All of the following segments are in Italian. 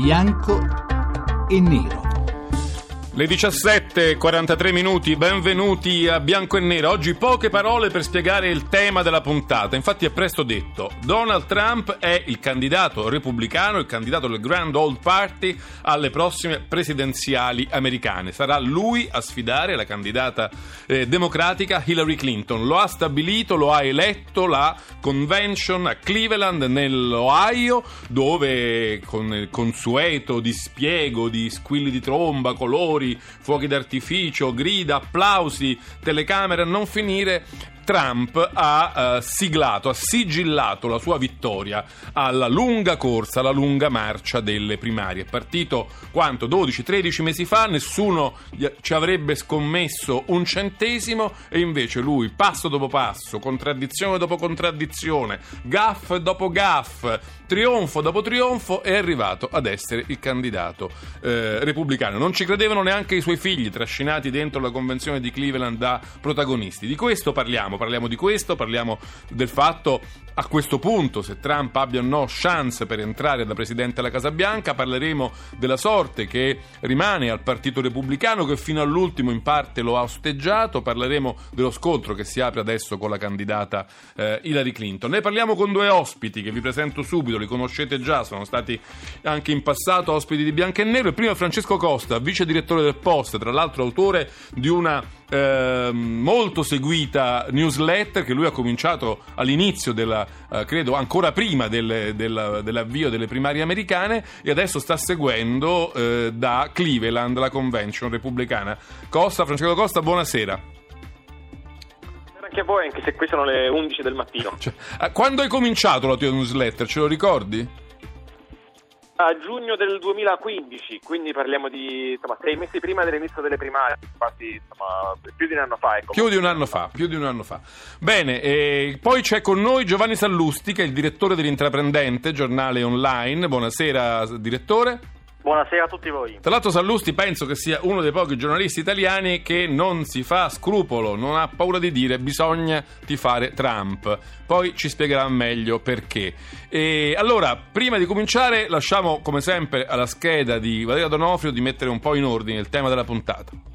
bianco e nero. Le 17.43 minuti, benvenuti a Bianco e Nero. Oggi poche parole per spiegare il tema della puntata. Infatti è presto detto, Donald Trump è il candidato repubblicano, il candidato del Grand Old Party alle prossime presidenziali americane. Sarà lui a sfidare la candidata eh, democratica Hillary Clinton. Lo ha stabilito, lo ha eletto la convention a Cleveland nell'Ohio, dove con il consueto dispiego di squilli di tromba, colori, fuochi d'artificio, grida, applausi, telecamere a non finire, Trump ha uh, siglato, ha sigillato la sua vittoria alla lunga corsa, alla lunga marcia delle primarie. È partito quanto? 12-13 mesi fa, nessuno ci avrebbe scommesso un centesimo e invece lui, passo dopo passo, contraddizione dopo contraddizione, gaff dopo gaff, trionfo dopo trionfo, è arrivato ad essere il candidato eh, repubblicano. Non ci credevano neanche i suoi figli, trascinati dentro la convenzione di Cleveland da protagonisti. Di questo parliamo parliamo di questo, parliamo del fatto a questo punto se Trump abbia o no chance per entrare da presidente alla Casa Bianca, parleremo della sorte che rimane al Partito Repubblicano che fino all'ultimo in parte lo ha osteggiato, parleremo dello scontro che si apre adesso con la candidata eh, Hillary Clinton. Ne parliamo con due ospiti che vi presento subito, li conoscete già, sono stati anche in passato ospiti di Bianco e Nero. Il primo è Francesco Costa, vice direttore del Post, tra l'altro autore di una eh, molto seguita newsletter che lui ha cominciato all'inizio della, eh, credo ancora prima del, del, dell'avvio delle primarie americane e adesso sta seguendo eh, da Cleveland la convention repubblicana. Costa, Francesco Costa, buonasera anche a voi, anche se qui sono le 11 del mattino. Cioè, eh, quando hai cominciato la tua newsletter, ce lo ricordi? A giugno del 2015, quindi parliamo di insomma, sei mesi prima dell'inizio delle primarie, infatti insomma, più di un anno fa. Ecco. Più di un anno fa, più di un anno fa. Bene, eh, poi c'è con noi Giovanni Sallusti, che è il direttore dell'Intraprendente, giornale online. Buonasera, direttore. Buonasera a tutti voi. Tra l'altro Sallusti penso che sia uno dei pochi giornalisti italiani che non si fa scrupolo, non ha paura di dire bisogna tifare Trump. Poi ci spiegherà meglio perché. E allora, prima di cominciare, lasciamo come sempre alla scheda di Valeria Donofrio di mettere un po' in ordine il tema della puntata.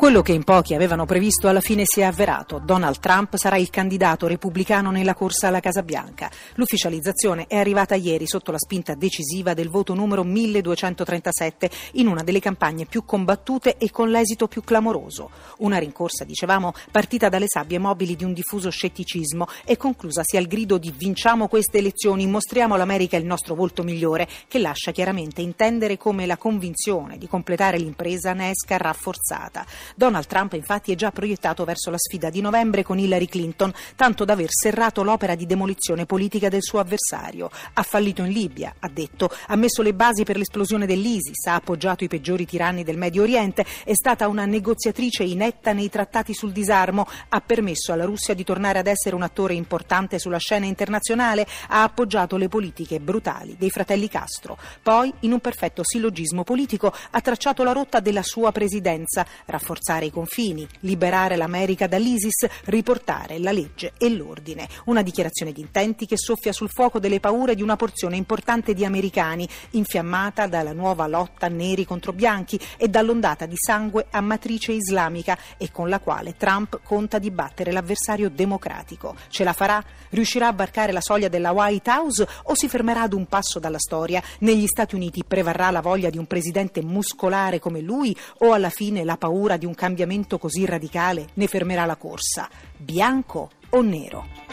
Quello che in pochi avevano previsto alla fine si è avverato. Donald Trump sarà il candidato repubblicano nella corsa alla Casa Bianca. L'ufficializzazione è arrivata ieri sotto la spinta decisiva del voto numero 1237 in una delle campagne più combattute e con l'esito più clamoroso. Una rincorsa, dicevamo, partita dalle sabbie mobili di un diffuso scetticismo e conclusasi al grido di vinciamo queste elezioni, mostriamo all'America il nostro volto migliore, che lascia chiaramente intendere come la convinzione di completare l'impresa ne esca rafforzata. Donald Trump infatti è già proiettato verso la sfida di novembre con Hillary Clinton, tanto da aver serrato l'opera di demolizione politica del suo avversario. Ha fallito in Libia, ha detto, ha messo le basi per l'esplosione dell'ISIS, ha appoggiato i peggiori tiranni del Medio Oriente, è stata una negoziatrice inetta nei trattati sul disarmo, ha permesso alla Russia di tornare ad essere un attore importante sulla scena internazionale, ha appoggiato le politiche brutali dei fratelli Castro. Poi, in un perfetto sillogismo politico, ha tracciato la rotta della sua presidenza, rafforzando rafforzare i confini, liberare l'America dall'ISIS, riportare la legge e l'ordine. Una dichiarazione di intenti che soffia sul fuoco delle paure di una porzione importante di americani, infiammata dalla nuova lotta neri contro bianchi e dall'ondata di sangue a matrice islamica e con la quale Trump conta di battere l'avversario democratico. Ce la farà? Riuscirà a varcare la soglia della White House o si fermerà ad un passo dalla storia? Negli Stati Uniti prevarrà la voglia di un presidente muscolare come lui o alla fine la paura di un cambiamento così radicale ne fermerà la corsa? Bianco o nero?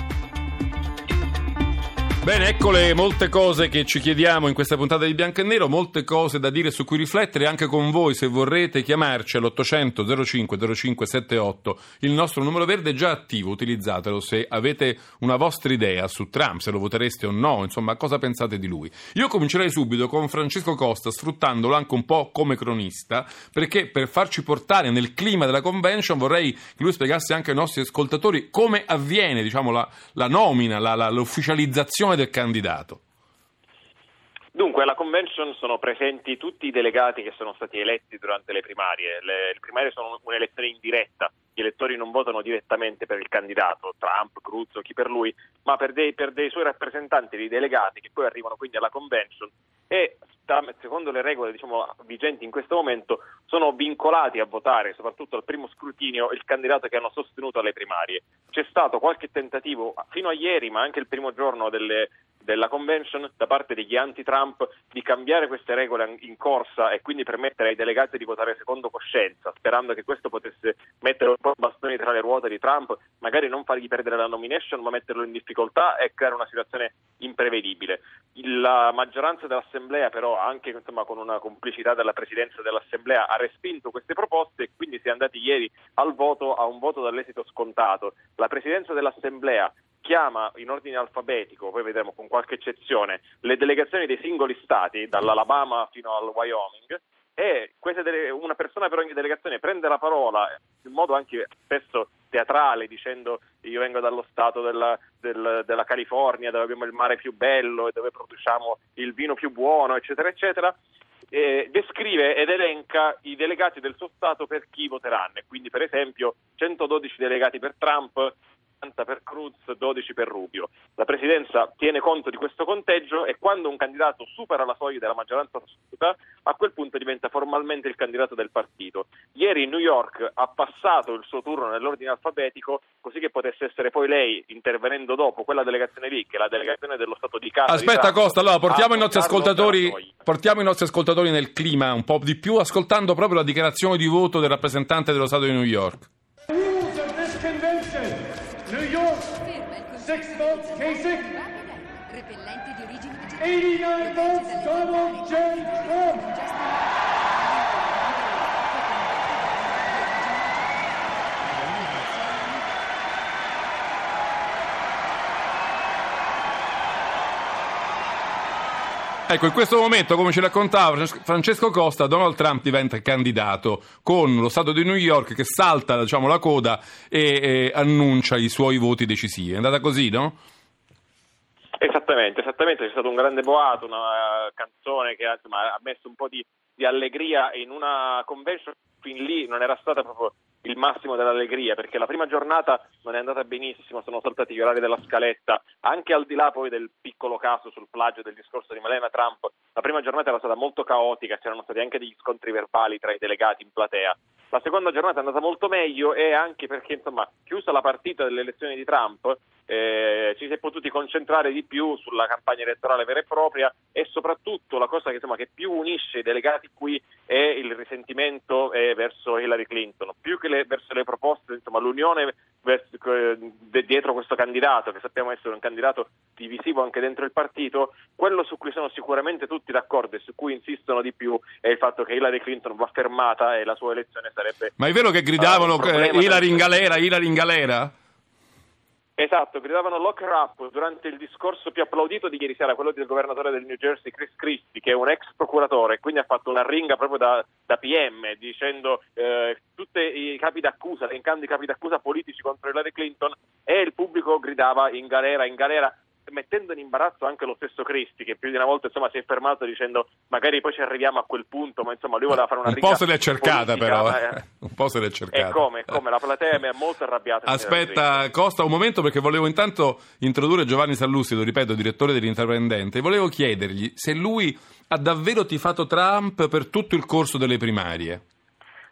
Bene, ecco le molte cose che ci chiediamo in questa puntata di Bianco e Nero, molte cose da dire su cui riflettere anche con voi se vorrete chiamarci all'800 05 05 78. Il nostro numero verde è già attivo, utilizzatelo se avete una vostra idea su Trump, se lo votereste o no, insomma, cosa pensate di lui. Io comincerei subito con Francesco Costa, sfruttandolo anche un po' come cronista, perché per farci portare nel clima della convention vorrei che lui spiegasse anche ai nostri ascoltatori come avviene, diciamo, la, la nomina, la, la, l'ufficializzazione del candidato? Dunque, alla convention sono presenti tutti i delegati che sono stati eletti durante le primarie. Le, le primarie sono un'elezione indiretta, gli elettori non votano direttamente per il candidato, Trump, Cruz o chi per lui, ma per dei, per dei suoi rappresentanti, dei delegati che poi arrivano quindi alla convention e secondo le regole diciamo, vigenti in questo momento sono vincolati a votare, soprattutto al primo scrutinio, il candidato che hanno sostenuto alle primarie. C'è stato qualche tentativo fino a ieri, ma anche il primo giorno delle, della convention da parte degli anti-Trump di cambiare queste regole in corsa e quindi permettere ai delegati di votare secondo coscienza, sperando che questo potesse mettere un po' i bastoni tra le ruote di Trump, magari non fargli perdere la nomination, ma metterlo in difficoltà e creare una situazione imprevedibile. La maggioranza dell'Assemblea, però, anche insomma, con una complicità della Presidenza dell'Assemblea, ha respinto queste proposte e quindi si è andati ieri al voto, a un voto dall'esito scontato. La Presidenza dell'Assemblea chiama in ordine alfabetico, poi vedremo con qualche eccezione, le delegazioni dei singoli stati, dall'Alabama fino al Wyoming, e dele- una persona per ogni delegazione prende la parola in modo anche spesso teatrale dicendo io vengo dallo stato della, del, della California dove abbiamo il mare più bello e dove produciamo il vino più buono eccetera eccetera eh, descrive ed elenca i delegati del suo Stato per chi voteranno. Quindi, per esempio, 112 delegati per Trump, 40 per Cruz, 12 per Rubio. La Presidenza tiene conto di questo conteggio e quando un candidato supera la soglia della maggioranza assoluta, a quel punto diventa formalmente il candidato del partito. Ieri New York ha passato il suo turno nell'ordine alfabetico così che potesse essere poi lei, intervenendo dopo quella delegazione lì, che è la delegazione dello Stato di casa. Aspetta di Costa, allora portiamo i, nostri ascoltatori, portiamo i nostri ascoltatori nel clima un po' di più, ascoltando proprio la dichiarazione di voto del rappresentante dello Stato di New York. Six votes Kasich. Repellente di origine 89 votes Donald J. Trump. Ecco, in questo momento, come ci raccontava Francesco Costa, Donald Trump diventa candidato con lo Stato di New York che salta diciamo, la coda e, e annuncia i suoi voti decisivi. È andata così, no? Esattamente, esattamente, c'è stato un grande boato, una canzone che insomma, ha messo un po' di, di allegria in una convention fin lì non era stata proprio il massimo dell'allegria perché la prima giornata non è andata benissimo, sono saltati gli orari della scaletta, anche al di là poi del piccolo caso sul plagio del discorso di Melena Trump, la prima giornata era stata molto caotica, c'erano stati anche degli scontri verbali tra i delegati in platea. La seconda giornata è andata molto meglio e anche perché, insomma, chiusa la partita delle elezioni di Trump, eh, ci si è potuti concentrare di più sulla campagna elettorale vera e propria e soprattutto la cosa che, insomma, che più unisce i delegati qui è il risentimento eh, verso Hillary Clinton, più che le, verso le proposte, insomma, l'unione verso, eh, dietro questo candidato, che sappiamo essere un candidato divisivo anche dentro il partito, quello su cui sono sicuramente tutti d'accordo e su cui insistono di più è il fatto che Hillary Clinton va fermata e la sua elezione sarebbe... Ma è vero che gridavano uh, Hillary in galera, Hillary in galera? Esatto, gridavano lock up durante il discorso più applaudito di ieri sera, quello del governatore del New Jersey, Chris Christie, che è un ex procuratore, quindi ha fatto una ringa proprio da, da PM, dicendo eh, tutti i capi d'accusa, elencando i capi d'accusa politici contro Hillary Clinton, e il pubblico gridava in galera, in galera mettendo in imbarazzo anche lo stesso Cristi che più di una volta insomma, si è fermato dicendo magari poi ci arriviamo a quel punto ma insomma lui voleva fare una un po' se l'è cercata politica, però. eh. un po' se l'è cercata. e come, come? La platea mi è molto arrabbiata aspetta Costa un momento perché volevo intanto introdurre Giovanni Sallusti ripeto direttore dell'Intraprendente. Volevo chiedergli se lui ha davvero tifato Trump per tutto il corso delle primarie.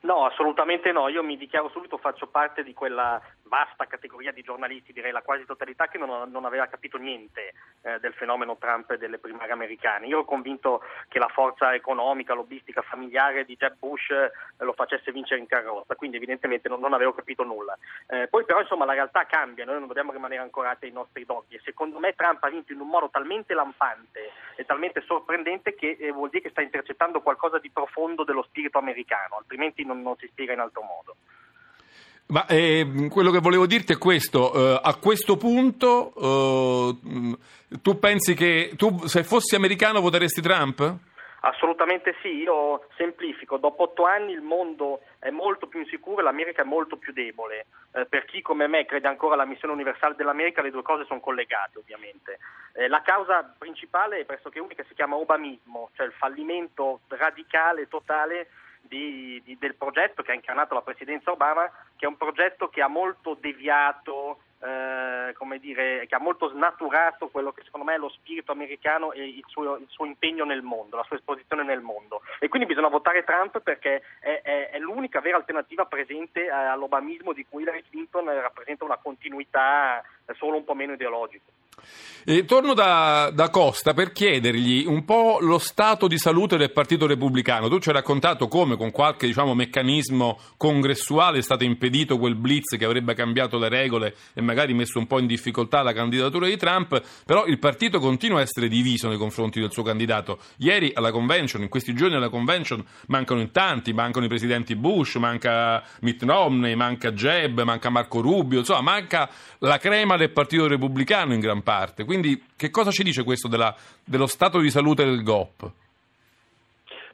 No, assolutamente no. Io mi dichiaro subito, faccio parte di quella vasta categoria di giornalisti, direi la quasi totalità, che non, non aveva capito niente eh, del fenomeno Trump e delle primarie americane. Io ero convinto che la forza economica, lobbistica, familiare di Jeb Bush eh, lo facesse vincere in carrozza, quindi evidentemente non, non avevo capito nulla. Eh, poi però insomma la realtà cambia, noi non dobbiamo rimanere ancorati ai nostri doghi e secondo me Trump ha vinto in un modo talmente lampante e talmente sorprendente che eh, vuol dire che sta intercettando qualcosa di profondo dello spirito americano, altrimenti non, non si spiega in altro modo. Ma eh, quello che volevo dirti è questo, eh, a questo punto eh, tu pensi che tu se fossi americano voteresti Trump? Assolutamente sì, io semplifico, dopo otto anni il mondo è molto più insicuro e l'America è molto più debole. Eh, per chi come me crede ancora alla missione universale dell'America le due cose sono collegate ovviamente. Eh, la causa principale è pressoché unica, si chiama obamismo, cioè il fallimento radicale, totale di, di, del progetto che ha incarnato la presidenza Obama, che è un progetto che ha molto deviato eh, come dire, che ha molto snaturato quello che secondo me è lo spirito americano e il suo, il suo impegno nel mondo, la sua esposizione nel mondo. E quindi bisogna votare Trump perché è, è, è l'unica vera alternativa presente all'obamismo di cui Hillary Clinton rappresenta una continuità solo un po' meno ideologica. E torno da, da, Costa per chiedergli un po' lo stato di salute del Partito Repubblicano. Tu ci hai raccontato come con qualche diciamo, meccanismo congressuale è stato impedito quel blitz che avrebbe cambiato le regole e magari messo un po' in difficoltà la candidatura di Trump, però il partito continua a essere diviso nei confronti del suo candidato. Ieri alla convention, in questi giorni alla convention, mancano in tanti, mancano i presidenti Bush, manca Mitt Romney, manca Jeb, manca Marco Rubio, insomma manca la crema del Partito Repubblicano in gran parte. Quindi che cosa ci dice questo della, dello stato di salute del GOP?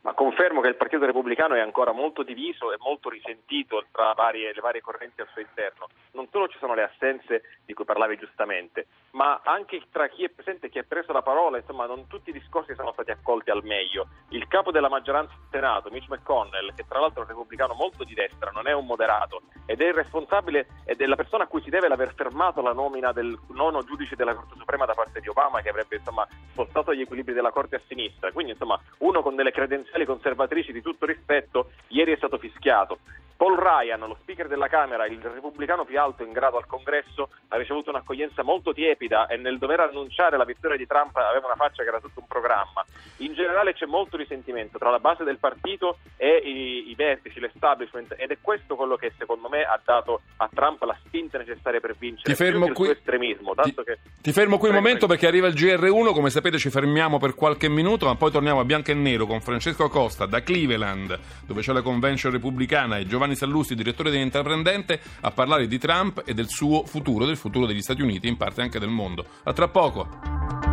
Ma confermo che il Partito Repubblicano è ancora molto diviso e molto risentito tra varie, le varie correnti al suo interno. Non solo ci sono le assenze di cui parlavi giustamente, ma anche tra chi è presente e chi ha preso la parola, insomma, non tutti i discorsi sono stati accolti al meglio. Il capo della maggioranza del Senato, Mitch McConnell, che tra l'altro è un repubblicano molto di destra, non è un moderato, ed è il responsabile ed è la persona a cui si deve l'aver fermato la nomina del nono giudice della Corte Suprema da parte di Obama, che avrebbe insomma spostato gli equilibri della Corte a sinistra. Quindi, insomma, uno con delle credenziali ufficiali conservatrici di tutto rispetto, ieri è stato fischiato. Paul Ryan, lo speaker della Camera, il repubblicano più alto in grado al Congresso, ha ricevuto un'accoglienza molto tiepida e nel dover annunciare la vittoria di Trump aveva una faccia che era tutto un programma. In generale c'è molto risentimento tra la base del partito e i, i vertici, l'establishment ed è questo quello che secondo me ha dato a Trump la spinta necessaria per vincere ti fermo qui, estremismo. Ti, che... ti, fermo qui un momento perché arriva il GR1, come sapete ci fermiamo per qualche minuto ma poi torniamo a bianco e nero con Francesco Costa da Cleveland dove c'è la convention repubblicana e Giovanni Sallusti, direttore dell'intraprendente, a parlare di Trump e del suo futuro, del futuro degli Stati Uniti, in parte anche del mondo. A tra poco.